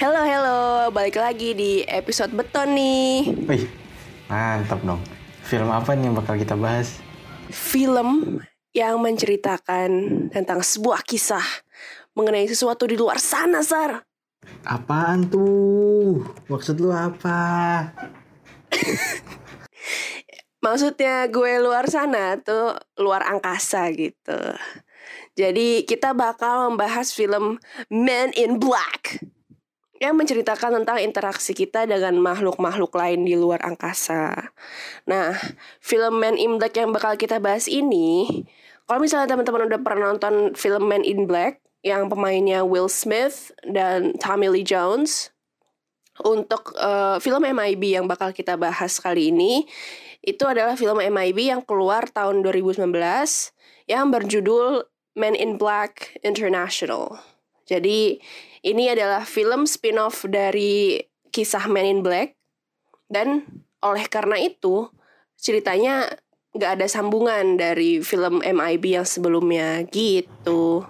Hello, hello. Balik lagi di episode beton nih. Wih, mantap dong. Film apa nih yang bakal kita bahas? Film yang menceritakan tentang sebuah kisah mengenai sesuatu di luar sana, Sar. Apaan tuh? Maksud lu apa? Maksudnya gue luar sana tuh luar angkasa gitu. Jadi kita bakal membahas film Men in Black yang menceritakan tentang interaksi kita dengan makhluk-makhluk lain di luar angkasa. Nah, film Men in Black yang bakal kita bahas ini, kalau misalnya teman-teman udah pernah nonton film Men in Black yang pemainnya Will Smith dan Tommy Lee Jones, untuk uh, film MIB yang bakal kita bahas kali ini, itu adalah film MIB yang keluar tahun 2019 yang berjudul Men in Black International. Jadi ini adalah film spin-off dari kisah Men in Black dan oleh karena itu ceritanya nggak ada sambungan dari film MIB yang sebelumnya gitu.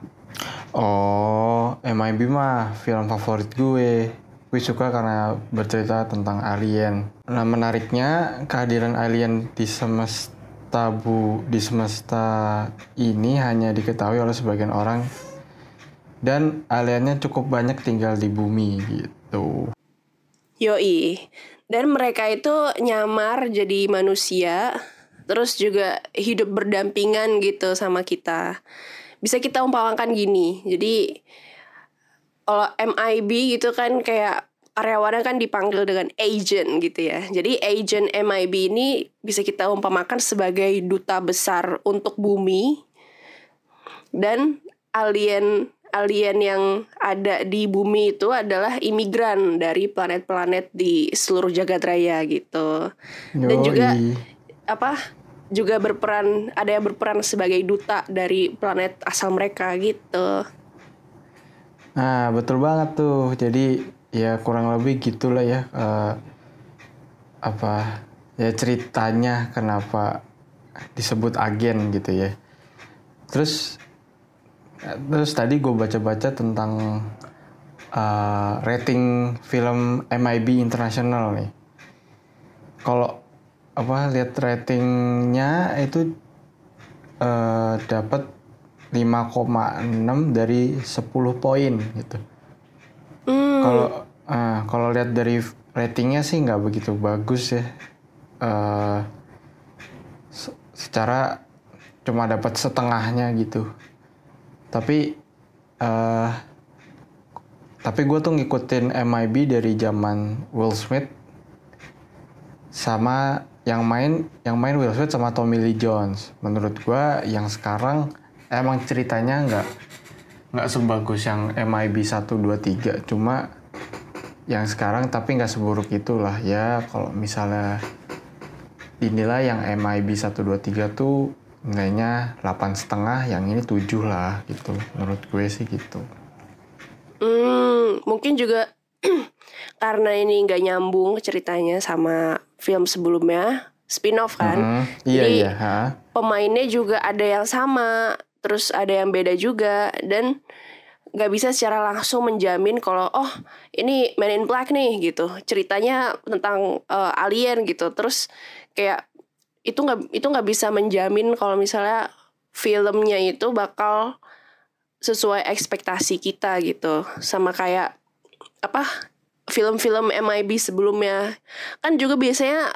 Oh, MIB mah film favorit gue. Gue suka karena bercerita tentang alien. Nah menariknya kehadiran alien di semesta tabu di semesta ini hanya diketahui oleh sebagian orang dan aliennya cukup banyak tinggal di bumi gitu. Yoi. Dan mereka itu nyamar jadi manusia, terus juga hidup berdampingan gitu sama kita. Bisa kita umpamakan gini. Jadi kalau MIB gitu kan kayak karyawannya kan dipanggil dengan agent gitu ya. Jadi agent MIB ini bisa kita umpamakan sebagai duta besar untuk bumi dan alien alien yang ada di bumi itu adalah imigran dari planet-planet di seluruh jagat raya gitu. Dan juga apa? juga berperan ada yang berperan sebagai duta dari planet asal mereka gitu. Nah, betul banget tuh. Jadi ya kurang lebih gitulah ya uh, apa ya ceritanya kenapa disebut agen gitu ya terus terus tadi gue baca-baca tentang uh, rating film MIB internasional nih kalau apa lihat ratingnya itu uh, dapat 5,6 dari 10 poin gitu Hmm. Kalau uh, kalau lihat dari ratingnya sih nggak begitu bagus ya. Uh, secara cuma dapat setengahnya gitu. Tapi uh, tapi gue tuh ngikutin MIB dari zaman Will Smith sama yang main yang main Will Smith sama Tommy Lee Jones. Menurut gue yang sekarang emang ceritanya nggak nggak sebagus yang MIB 1, 2, 3 cuma yang sekarang tapi nggak seburuk itulah ya kalau misalnya inilah yang MIB 1, 2, 3 tuh nilainya delapan setengah yang ini 7 lah gitu. Menurut gue sih gitu. Hmm, mungkin juga karena ini nggak nyambung ceritanya sama film sebelumnya spin-off kan. Mm -hmm. iya, jadi iya, ha? pemainnya juga ada yang sama terus ada yang beda juga dan nggak bisa secara langsung menjamin kalau oh ini Man in Black nih gitu. Ceritanya tentang uh, alien gitu. Terus kayak itu nggak itu nggak bisa menjamin kalau misalnya filmnya itu bakal sesuai ekspektasi kita gitu. Sama kayak apa film-film MIB sebelumnya. Kan juga biasanya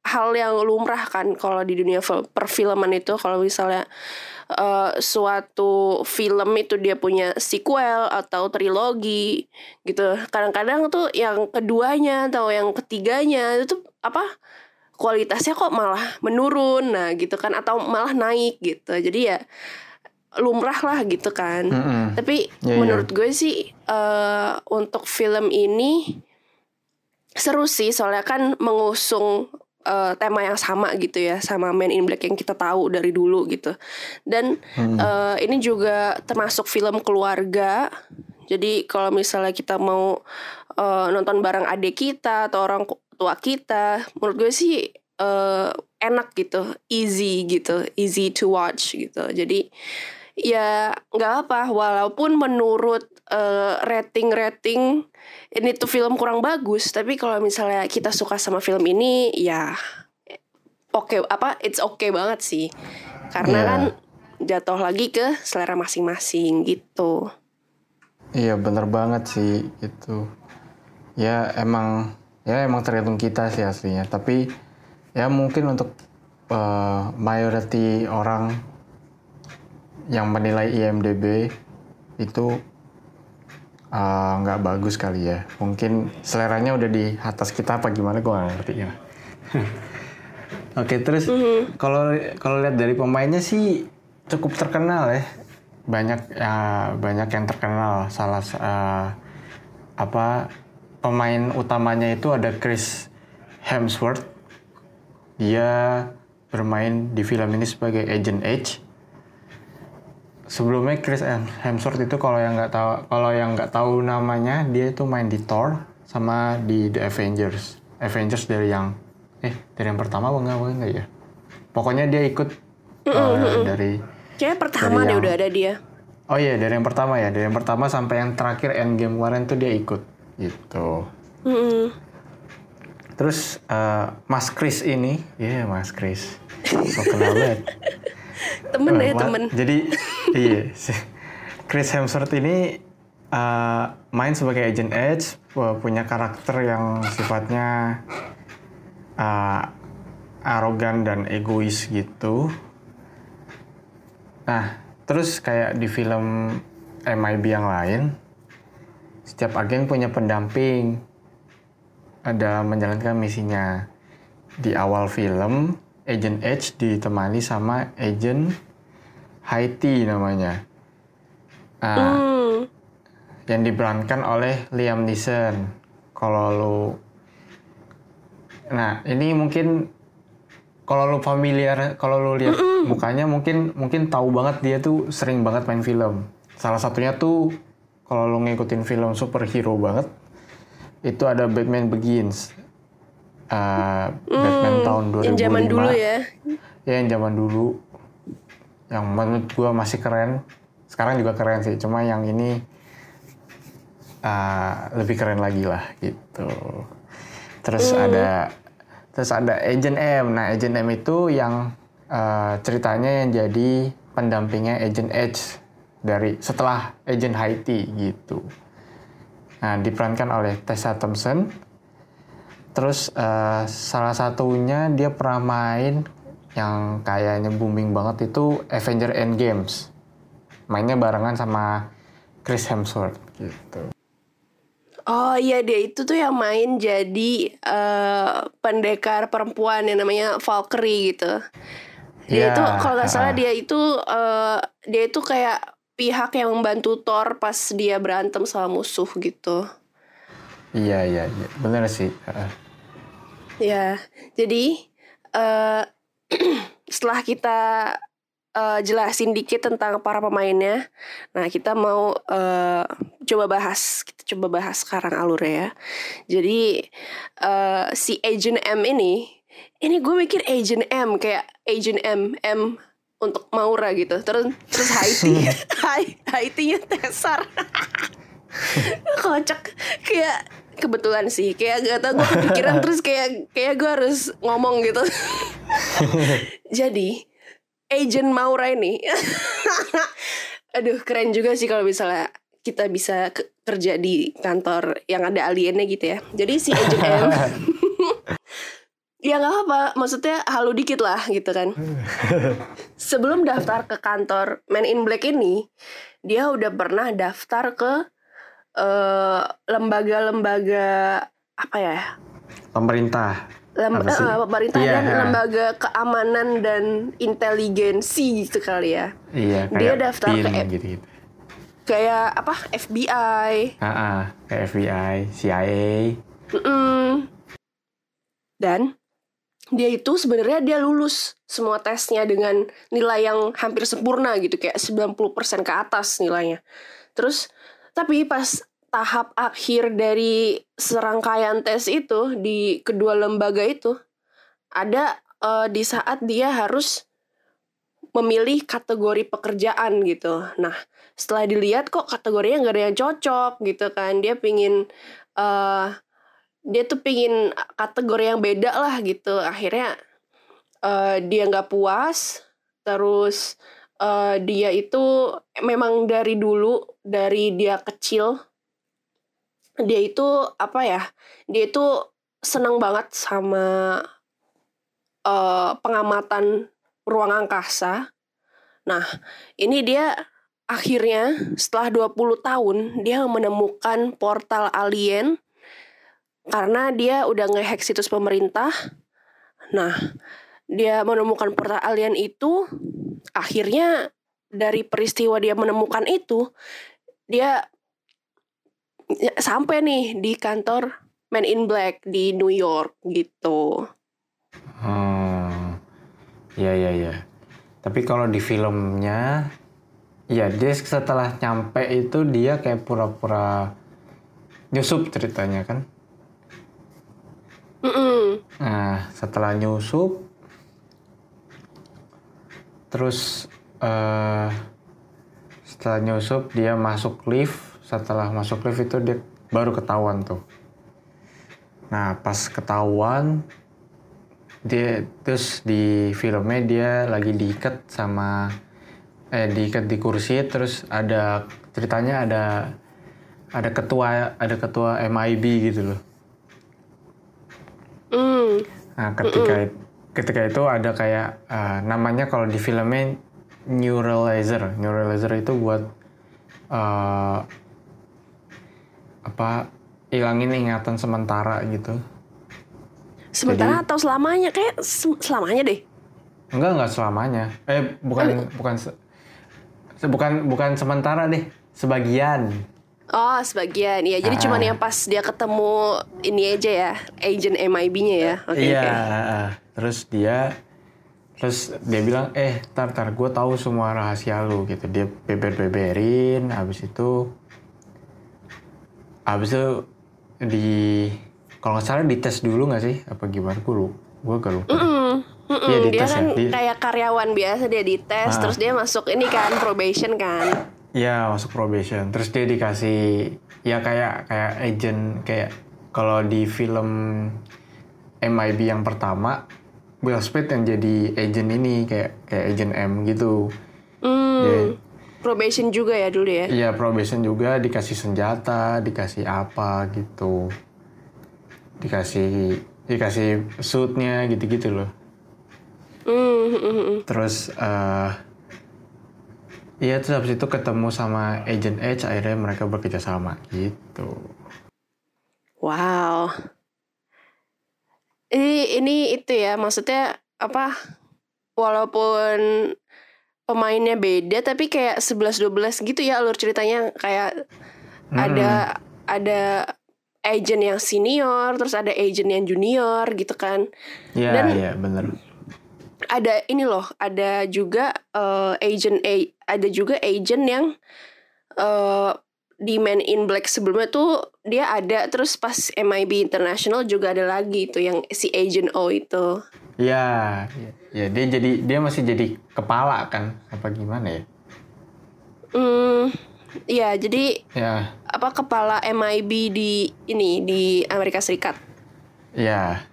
hal yang lumrah kan kalau di dunia perfilman itu. Kalau misalnya uh, suatu film itu dia punya sequel atau trilogi gitu. Kadang-kadang tuh yang keduanya atau yang ketiganya itu apa kualitasnya kok malah menurun nah gitu kan atau malah naik gitu. Jadi ya lumrah lah gitu kan. Mm -hmm. Tapi yeah, iya. menurut yeah. gue sih uh, untuk film ini seru sih soalnya kan mengusung uh, tema yang sama gitu ya sama Men in Black yang kita tahu dari dulu gitu dan hmm. uh, ini juga termasuk film keluarga jadi kalau misalnya kita mau uh, nonton bareng adik kita atau orang tua kita menurut gue sih uh, enak gitu easy gitu easy to watch gitu. Jadi ya nggak apa walaupun menurut uh, rating-rating ini tuh film kurang bagus tapi kalau misalnya kita suka sama film ini ya oke okay, apa it's okay banget sih. Karena yeah. kan jatuh lagi ke selera masing-masing gitu. Iya bener banget sih itu ya emang ya emang tergantung kita sih aslinya tapi ya mungkin untuk uh, mayority orang yang menilai IMDb itu eh, nggak uh, bagus kali ya. Mungkin seleranya udah di atas kita apa gimana gue nggak ngerti ya. Oke terus mm-hmm. kalau mm-hmm. kalau lihat dari pemainnya sih cukup terkenal ya. Banyak ya banyak yang terkenal. Salah uh, apa pemain utamanya itu ada Chris Hemsworth. Dia bermain di film ini sebagai Agent H. Sebelumnya Chris Hemsworth itu kalau yang nggak tahu kalau yang nggak tahu namanya dia itu main di Thor sama di The Avengers. Avengers dari yang eh dari yang pertama apa enggak enggak ya? Pokoknya dia ikut uh, dari kayak pertama dari yang, udah ada dia. Oh iya dari yang pertama ya. Dari yang pertama sampai yang terakhir Endgame kemarin tuh dia ikut gitu. Mm -hmm. terus uh, Mas Chris ini ya yeah, Mas Chris. So kenal banget. Temen uh, ya temen. jadi iya Chris Hemsworth ini uh, main sebagai Agent Edge punya karakter yang sifatnya uh, arogan dan egois gitu. Nah terus kayak di film MIB yang lain setiap agen punya pendamping ada menjalankan misinya di awal film Agent H ditemani sama Agent Haiti namanya. Nah, mm. yang diperankan oleh Liam Neeson. Kalau lu, nah ini mungkin kalau lu familiar, kalau lu lihat mm -mm. mukanya mungkin mungkin tahu banget dia tuh sering banget main film. Salah satunya tuh kalau lu ngikutin film superhero banget, itu ada Batman Begins uh, Batman hmm, tahun 2005. Yang zaman dulu ya? Ya yang zaman dulu. Yang menurut gue masih keren. Sekarang juga keren sih. Cuma yang ini uh, lebih keren lagi lah gitu. Terus hmm. ada terus ada Agent M. Nah Agent M itu yang uh, ceritanya yang jadi pendampingnya Agent H dari setelah Agent Haiti gitu. Nah diperankan oleh Tessa Thompson Terus uh, salah satunya dia pernah main yang kayaknya booming banget itu Avenger Endgames. Mainnya barengan sama Chris Hemsworth gitu. Oh iya dia itu tuh yang main jadi uh, pendekar perempuan yang namanya Valkyrie gitu. Dia yeah, itu kalau nggak salah uh, dia itu uh, dia itu kayak pihak yang membantu Thor pas dia berantem sama musuh gitu. Iya iya iya benar sih. Uh. Ya jadi uh, setelah kita uh, jelasin dikit tentang para pemainnya, nah kita mau uh, coba bahas kita coba bahas sekarang alurnya ya. Jadi uh, si Agent M ini, ini gue mikir Agent M kayak Agent M M untuk Maura gitu. Terus terus Haiti, Haiti-nya Tesar. kocak. Kayak kebetulan sih. Kayak gak tau gue kepikiran terus kayak kayak gue harus ngomong gitu. Jadi agent Maura ini. Aduh keren juga sih kalau misalnya kita bisa kerja di kantor yang ada aliennya gitu ya. Jadi si agent M ya nggak apa maksudnya halu dikit lah gitu kan sebelum daftar ke kantor Man in Black ini dia udah pernah daftar ke Eh, lembaga-lembaga uh, apa ya? Pemerintah. Lem uh, pemerintah yeah. dan lembaga keamanan dan inteligensi gitu kali ya. Iya. Dia daftar ke gitu, gitu. Kayak apa? FBI. Ah, uh, kayak FBI, CIA. Mm -mm. Dan dia itu sebenarnya dia lulus semua tesnya dengan nilai yang hampir sempurna gitu kayak 90% ke atas nilainya. Terus tapi pas tahap akhir dari serangkaian tes itu di kedua lembaga itu ada uh, di saat dia harus memilih kategori pekerjaan gitu. Nah, setelah dilihat kok kategorinya nggak ada yang cocok gitu kan. Dia pingin uh, dia tuh pingin kategori yang beda lah gitu. Akhirnya uh, dia nggak puas, terus uh, dia itu memang dari dulu dari dia kecil dia itu apa ya? Dia itu senang banget sama uh, pengamatan ruang angkasa. Nah, ini dia akhirnya setelah 20 tahun dia menemukan portal alien karena dia udah ngehack situs pemerintah. Nah, dia menemukan portal alien itu akhirnya dari peristiwa dia menemukan itu dia sampai nih di kantor Man in Black di New York gitu. Hmm. Ya ya ya. Tapi kalau di filmnya ya dia setelah nyampe itu dia kayak pura-pura nyusup ceritanya kan. Mm -mm. Nah, setelah nyusup terus uh, setelah nyusup dia masuk lift, setelah masuk lift itu dia baru ketahuan tuh. Nah, pas ketahuan dia terus di filmnya dia lagi diikat sama eh diikat di kursi terus ada ceritanya ada ada ketua ada ketua MIB gitu loh. Mm. Nah ketika mm ketika itu ada kayak uh, namanya kalau di filmnya neuralizer neuralizer itu buat uh, apa ilangin ingatan sementara gitu. Sementara Jadi, atau selamanya kayak selamanya deh. Enggak enggak selamanya. Eh bukan eh. bukan se, bukan bukan sementara deh, sebagian. Oh, sebagian. Iya, jadi ah. cuman yang pas dia ketemu ini aja ya, agent MIB-nya ya. Okay, iya, okay. terus dia terus dia bilang, "Eh, tar tar gue tahu semua rahasia lu." gitu. Dia beber-beberin, habis itu habis itu di kalau nggak salah dites dulu nggak sih apa gimana gue lu gue gak lupa mm -mm. Mm -mm. Iya, dia kan ya. kayak karyawan biasa dia dites ah. terus dia masuk ini kan probation kan Iya masuk probation terus dia dikasih ya kayak kayak agent kayak kalau di film MIB yang pertama Will Smith yang jadi agent ini kayak kayak agent M gitu. Mm. Dia, probation juga ya dulu ya? Iya probation juga dikasih senjata, dikasih apa gitu, dikasih dikasih suitnya gitu-gitu loh. Mm. Terus uh, iya terus habis itu ketemu sama agent H akhirnya mereka bekerja sama gitu. Wow. Ini ini itu ya maksudnya apa? Walaupun pemainnya beda tapi kayak 11 12 gitu ya alur ceritanya kayak hmm. ada ada agent yang senior terus ada agent yang junior gitu kan. Iya, iya bener ada ini loh, ada juga uh, agent a, ada juga agent yang uh, di Man in Black sebelumnya tuh dia ada terus pas MIB International juga ada lagi itu yang si agent O itu. Ya, ya dia jadi dia masih jadi kepala kan apa gimana ya? Hmm, ya jadi ya. apa kepala MIB di ini di Amerika Serikat? Ya.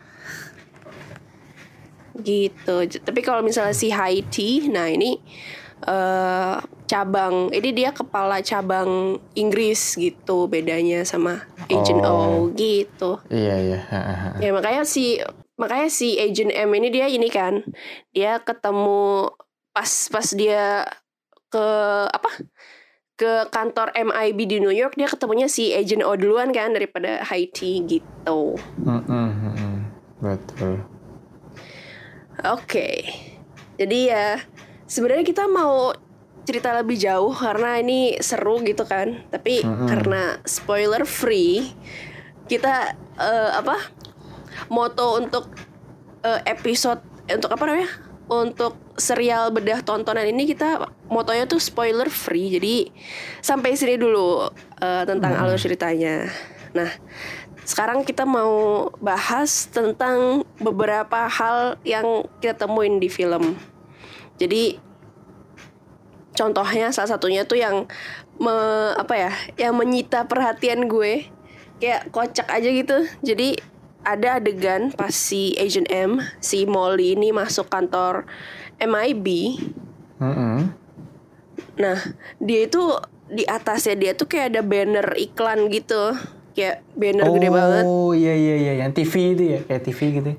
Gitu. Tapi kalau misalnya si Haiti, nah ini uh, cabang ini dia kepala cabang Inggris gitu bedanya sama agent oh. O gitu. Iya iya. ya makanya si makanya si agent M ini dia ini kan dia ketemu pas pas dia ke apa ke kantor MIB di New York dia ketemunya si agent O duluan kan daripada Haiti gitu. Mm -mm, betul. Oke, okay. jadi ya sebenarnya kita mau cerita lebih jauh karena ini seru gitu kan. Tapi mm -hmm. karena spoiler free, kita uh, apa moto untuk uh, episode untuk apa namanya untuk serial bedah tontonan ini kita motonya tuh spoiler free jadi sampai sini dulu uh, tentang hmm. alur ceritanya nah sekarang kita mau bahas tentang beberapa hal yang kita temuin di film. Jadi contohnya salah satunya tuh yang me, apa ya yang menyita perhatian gue. Kayak kocak aja gitu. Jadi ada adegan pas si Agent M si Molly ini masuk kantor MIB Mm-mm. nah dia itu di atasnya dia tuh kayak ada banner iklan gitu kayak banner gede banget Oh iya iya iya yang TV itu ya kayak TV gitu.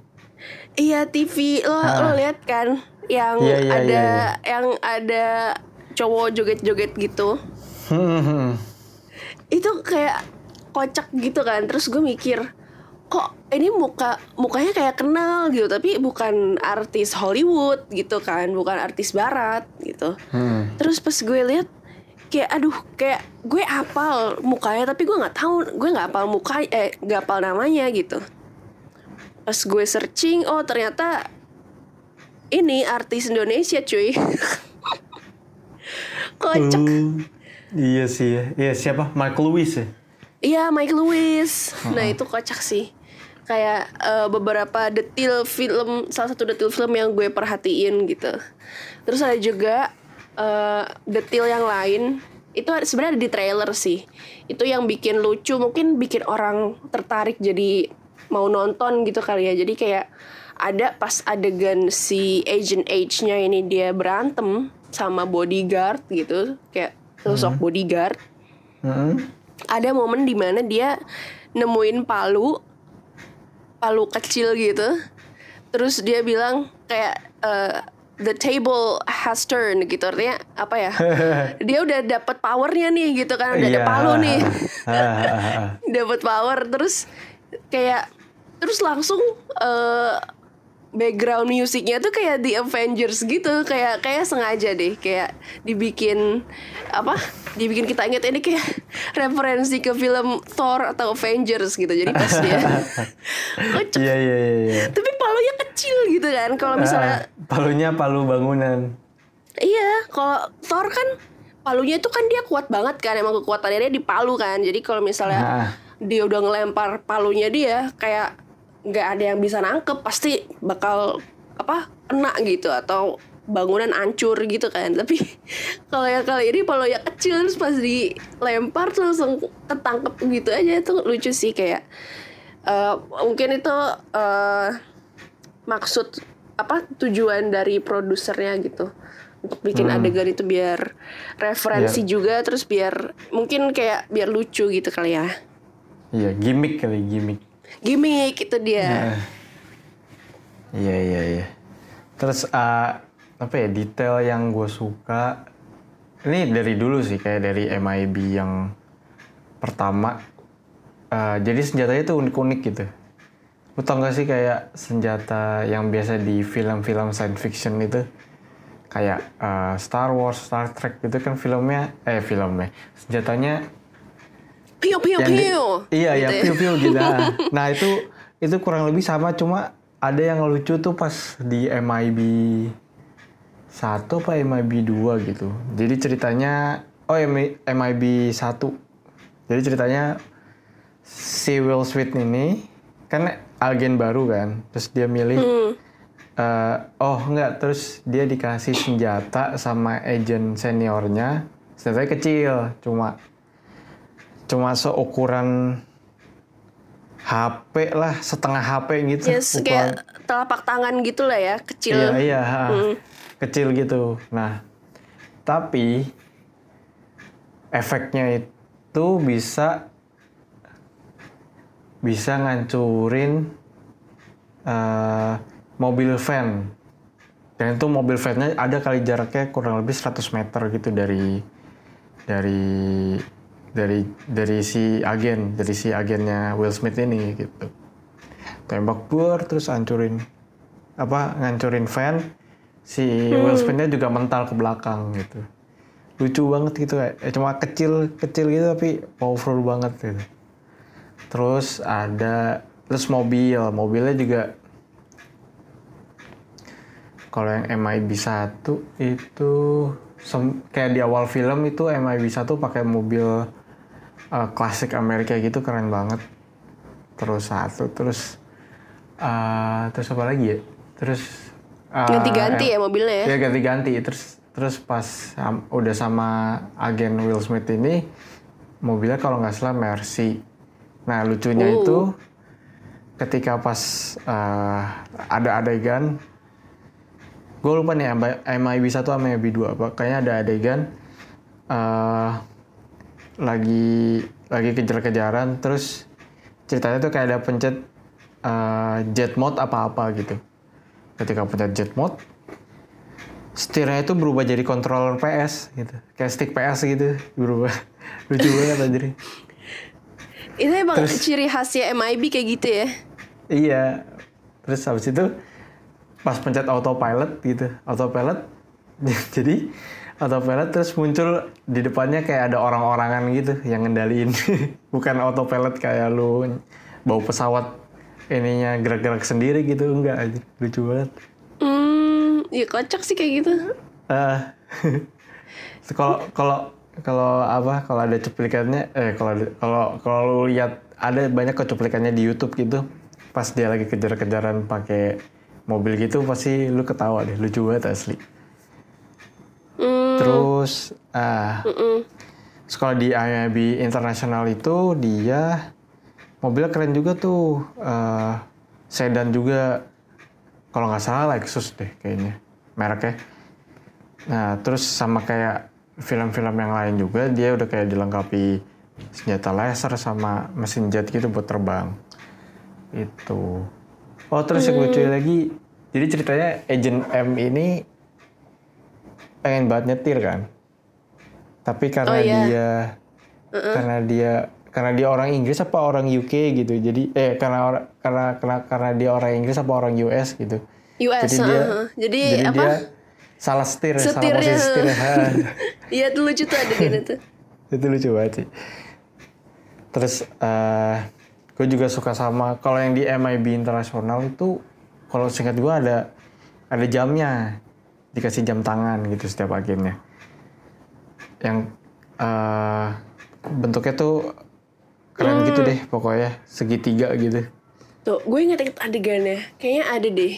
Iya TV lo lo lihat kan yang Iya, iya, ada iya, yang ada cowok joget-joget gitu. Hmm. Itu kayak kocak gitu kan. Terus gue mikir kok ini muka mukanya kayak kenal gitu tapi bukan artis Hollywood gitu kan, bukan artis barat gitu. Hmm. Terus pas gue lihat kayak aduh kayak gue apal mukanya tapi gue nggak tahu gue nggak apal muka eh nggak apal namanya gitu. Pas gue searching oh ternyata ini artis Indonesia cuy. Kocak. Oh, iya sih ya. Iya siapa? Mark Lewis ya. iya Mike Lewis. Nah itu kocak sih. Kayak eh, beberapa detil film salah satu detil film yang gue perhatiin gitu. Terus ada juga eh, detil yang lain itu sebenarnya ada di trailer sih. Itu yang bikin lucu mungkin bikin orang tertarik jadi mau nonton gitu kali ya. Jadi kayak ada pas adegan si Agent H-nya ini dia berantem sama bodyguard gitu kayak sosok bodyguard. Hmm. ada momen di mana dia nemuin palu palu kecil gitu. Terus dia bilang kayak eh, the table has turned gitu. Artinya apa ya? Dia udah dapat powernya nih gitu kan. Udah ada Iya. palu nih. Dapat power terus kayak terus langsung eh, background musiknya tuh kayak The Avengers gitu kayak kayak sengaja deh kayak dibikin apa dibikin kita inget ini kayak referensi ke film Thor atau Avengers gitu jadi pas dia Iya iya iya. iya. tapi palunya kecil gitu kan kalau misalnya Ah, palunya palu bangunan. Iya, kalau Thor kan palunya itu kan dia kuat banget kan, emang kekuatannya dia di palu kan. Jadi kalau misalnya Nah. dia udah ngelempar palunya dia kayak nggak ada yang bisa nangkep, pasti bakal apa kena gitu atau bangunan hancur gitu kan. Tapi kalau yang kali ini palunya kecil terus pas dilempar langsung ketangkep gitu aja itu lucu sih kayak eh, mungkin itu eh, maksud apa tujuan dari produsernya gitu untuk bikin adegan itu biar referensi juga terus biar mungkin kayak biar lucu gitu kali ya Iya gimmick kali gimmick. Gimmick itu dia Nah. Iya iya iya. Terus uh, apa ya detail yang gue suka ini dari dulu sih kayak dari MIB yang pertama. Uh, jadi senjatanya tuh unik-unik gitu. Gak sih kayak senjata yang biasa di film-film science fiction itu kayak uh, Star Wars, Star Trek gitu kan filmnya eh filmnya senjatanya piu piu yang di- piu. iya gitu. ya piu piu gitu. Ah. nah itu itu kurang lebih sama cuma ada yang lucu tuh pas di MIB satu apa MIB 2 gitu. Jadi ceritanya oh MI MIB 1 jadi ceritanya si Will Smith ini kan agen baru kan terus dia milih Hmm. eh, oh enggak terus dia dikasih senjata sama agent seniornya. Senjatanya kecil cuma cuma seukuran HP lah setengah HP gitu. Yes, ukuran- kayak telapak tangan gitu lah ya kecil. Iya iya ha. kecil gitu. Nah tapi efeknya itu bisa bisa ngancurin eh, mobil van. Dan itu mobil vannya ada kali jaraknya kurang lebih 100 meter gitu dari dari dari dari si agen dari si agennya Will Smith ini gitu. Tembak bur terus hancurin apa ngancurin van si Will Smith-nya juga mental ke belakang gitu. Lucu banget gitu kayak eh, cuma kecil kecil gitu tapi powerful banget gitu. Terus ada terus mobil. Mobilnya juga kalau yang MIB 1 itu sem- kayak di awal film itu MIB 1 pakai mobil eh, klasik Amerika gitu keren banget. Terus satu terus eh, terus apa lagi ya? Terus eh, ganti-ganti ya mobilnya ya? ya ganti-ganti. Terus terus pas sam- udah sama agen Will Smith ini mobilnya kalau nggak salah Mercy. Nah lucunya Oh. itu ketika pas eh, ada adegan gue lupa nih MIB 1 sama MIB 2 apa kayaknya ada adegan eh lagi lagi kejar-kejaran terus ceritanya tuh kayak ada pencet eh, jet mode apa-apa gitu. Ketika pencet jet mode setirnya itu berubah jadi controller PS gitu. Kayak stick PS gitu berubah. Lucu banget anjir. Itu emang ciri khasnya MIB kayak gitu ya. iya. Terus habis itu pas pencet autopilot gitu autopilot jadi autopilot terus muncul di depannya kayak ada orang-orangan gitu yang ngendaliin. Bukan autopilot kayak lu bawa pesawat ininya gerak-gerak sendiri gitu enggak aja. Lucu banget. Hmm, ya kocak sih kayak gitu. Ah. kalau kalau kalau apa kalau ada cuplikannya eh kalau kalau kalau lu lihat ada banyak kecuplikannya di YouTube gitu. Pas dia lagi kejar-kejaran pakai mobil gitu pasti lu ketawa deh. Lucu banget asli Hmm, terus ah terus kalau di IMB International itu dia mobilnya keren juga tuh eh, sedan juga. Kalau nggak salah Lexus deh kayaknya mereknya. Nah terus sama kayak film-film yang lain juga dia udah kayak dilengkapi senjata laser sama mesin jet gitu buat terbang. Itu. Oh terus yang lucu lagi jadi ceritanya Agent M ini pengen banget nyetir kan tapi karena Oh, iya. dia karena dia karena dia orang Inggris apa orang UK gitu jadi eh karena or- karena karena karena dia orang Inggris apa orang US gitu US, jadi dia uh-huh. Jadi apa? dia salah setir salah Setirnya. posisi setir. Iya tuh lucu tuh adegan itu. itu lucu banget sih terus eh gue juga suka sama kalau yang di MIB internasional itu kalau singkat gue ada ada jamnya dikasih jam tangan gitu setiap agennya yang eh bentuknya tuh keren gitu deh pokoknya segitiga gitu Tuh, gue inget-inget adegannya. Kayaknya ada deh.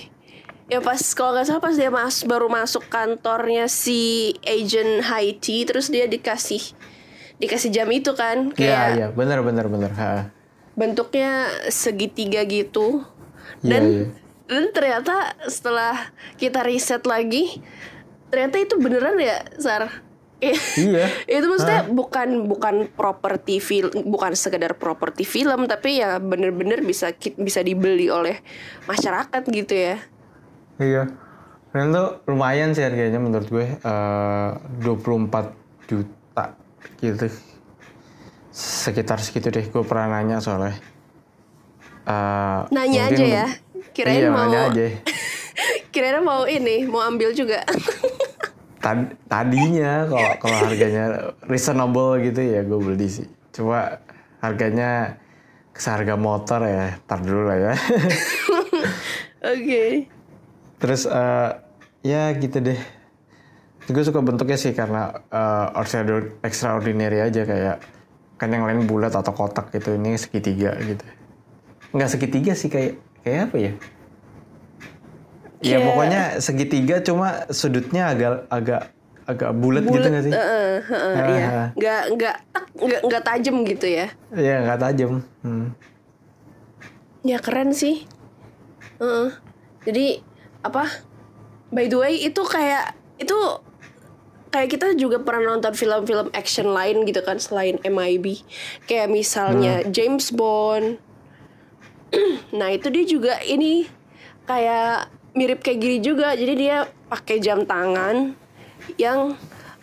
Ya pas kalau nggak salah pas dia mas baru masuk kantornya si agent Haiti terus dia dikasih dikasih jam itu kan iya kayak iya bener bener bener Ha. bentuknya segitiga gitu Iya, dan iya. Dan ternyata setelah kita riset lagi ternyata itu beneran ya Sar iya itu maksudnya bukan bukan properti film bukan sekedar properti film tapi ya bener-bener bisa bisa dibeli oleh masyarakat gitu ya Iya. Dan tuh lumayan sih harganya menurut gue. eh 24 juta gitu. Sekitar segitu deh. Gue pernah nanya soalnya. Eh, nanya aja ya kirain iya, mau aja. kirain mau ini mau ambil juga Tad- tadinya kalau kalau harganya reasonable gitu ya gue beli sih. Coba harganya seharga motor ya. Tar dulu lah ya. oke Terus eh, ya gitu deh. Gue suka bentuknya sih karena extra- extraordinary aja kayak kan yang lain bulat atau kotak gitu ini segitiga gitu. Nggak segitiga sih kayak kayak apa ya? Ya pokoknya segitiga cuma sudutnya agak agak agak bulat gitu nggak sih? Heeh, heeh, Ah. iya nggak nggak tak, nggak nggak tajam gitu ya Iya nggak tajam. Hmm. Ya keren sih. Heeh. Jadi apa? By the way itu kayak itu kayak kita juga pernah nonton film-film action lain gitu kan selain MIB. Kayak misalnya James Bond. nah itu dia juga ini kayak mirip kayak gini juga. Jadi dia pakai jam tangan yang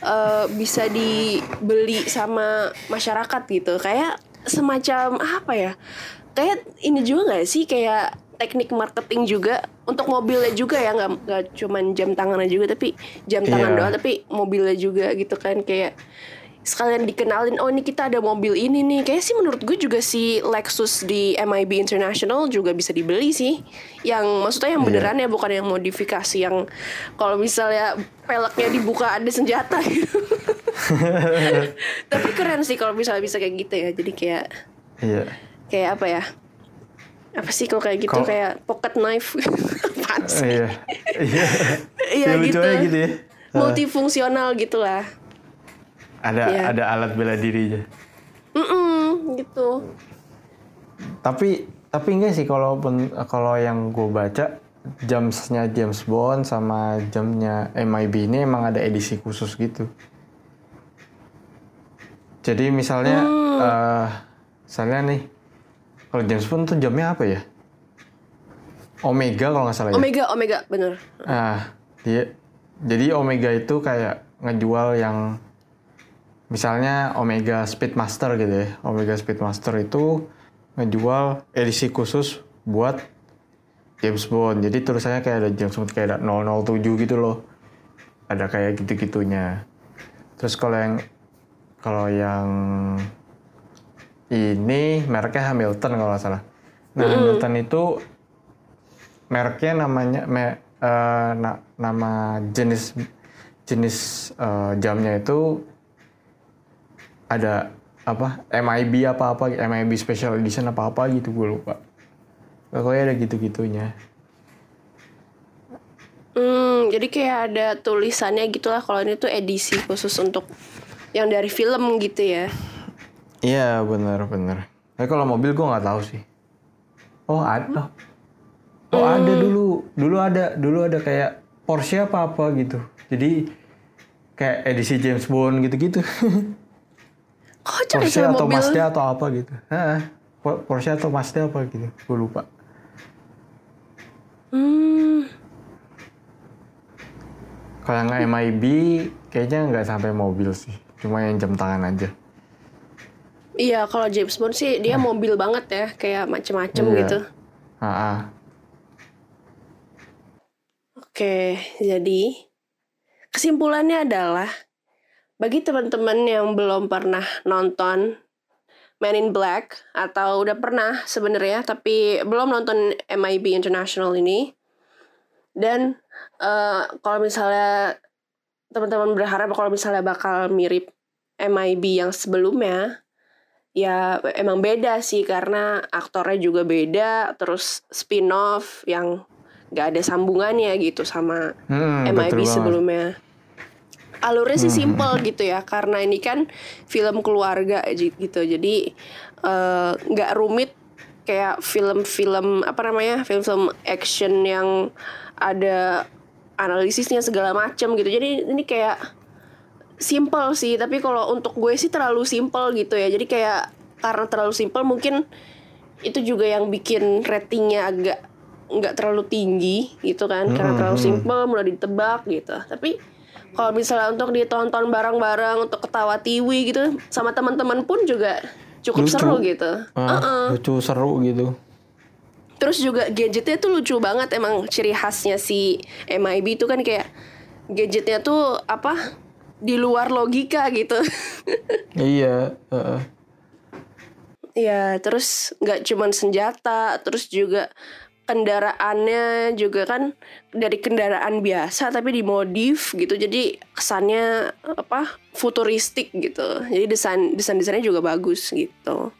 eh, bisa dibeli sama masyarakat gitu. Kayak semacam apa ya? Kayak ini juga nggak sih kayak teknik marketing juga untuk mobilnya juga ya nggak nggak cuman jam tangannya juga tapi jam tangan Iya. doang tapi mobilnya juga gitu kan kayak sekalian dikenalin oh ini kita ada mobil ini nih kayak sih menurut gue juga si Lexus di MIB International juga bisa dibeli sih yang maksudnya yang Iya. beneran ya bukan yang modifikasi yang kalau misalnya peleknya dibuka ada senjata gitu tapi keren sih kalau misalnya bisa kayak gitu ya jadi kayak Iya. kayak apa ya apa sih kalau kayak gitu Kalau- kayak pocket knife Apaan sih? Iya. Iya. Iya Ya, lucu gitu. gitu ya. multifungsional gitulah. Ada Iya. ada alat bela dirinya. Mm gitu. Tapi tapi enggak sih kalau kalau yang gue baca jamsnya James Bond sama jamnya MIB ini emang ada edisi khusus gitu. Jadi misalnya eh misalnya nih kalau James Bond tuh jamnya apa ya? Omega kalau nggak salah ya. Omega, Omega, bener. Ah, dia jadi Omega itu kayak ngejual yang misalnya Omega Speedmaster gitu ya. Omega Speedmaster itu ngejual edisi khusus buat James Bond. Jadi tulisannya kayak ada James Bond kayak ada 007 gitu loh. Ada kayak gitu-gitunya. Terus kalau yang kalau yang ini mereknya Hamilton kalau nggak salah. Nah, Hamilton itu mereknya namanya me- eh, na- nama jenis jenis eh, jamnya itu ada apa MIB apa apa MIB Special Edition apa apa gitu gue lupa. Pokoknya ada gitu gitunya Hmm, jadi kayak ada tulisannya gitulah kalau ini tuh edisi khusus untuk yang dari film gitu ya. iya bener bener tapi kalau mobil gue nggak tahu sih. Oh ada oh. Ada dulu. Dulu ada dulu ada kayak Porsche apa apa gitu. Jadi kayak edisi James Bond gitu ya Porsche atau mobil. Mazda atau apa gitu. Heeh. Po- Porsche atau Mazda apa gitu. Gue lupa. Hmm, Kalau yang MIB kayaknya nggak sampai mobil sih. Cuma yang jam tangan aja. iya kalau James Bond sih dia mobil banget ya, kayak macem-macem Iya. gitu. Ah, Oke, jadi kesimpulannya adalah bagi teman-teman yang belum pernah nonton Man in Black atau udah pernah sebenarnya tapi belum nonton MIB International ini dan eh, kalau misalnya teman-teman berharap kalau misalnya bakal mirip MIB yang sebelumnya ya emang beda sih karena aktornya juga beda terus spin-off yang nggak ada sambungannya gitu sama Hmm, MIB betul banget. Hmm. Alurnya sih simple gitu ya, karena ini kan film keluarga gitu, jadi eh, nggak rumit kayak film-film apa namanya, film-film action yang ada analisisnya segala macam gitu. Jadi ini kayak simple sih, tapi kalau untuk gue sih terlalu simple gitu ya. Jadi kayak karena terlalu simple mungkin itu juga yang bikin ratingnya agak nggak terlalu tinggi gitu kan karena terlalu simple mudah ditebak gitu tapi kalau misalnya untuk ditonton bareng-bareng untuk ketawa tiwi gitu sama teman-teman pun juga cukup Lucu. seru gitu Ah, lucu seru gitu. terus juga gadgetnya tuh lucu banget emang ciri khasnya si MIB itu kan kayak gadgetnya tuh apa di luar logika gitu Iya. heeh. Ya, terus nggak cuman senjata, terus juga kendaraannya juga kan dari kendaraan biasa tapi dimodif gitu. Jadi kesannya apa? futuristik gitu. Jadi desain desain desainnya juga bagus gitu.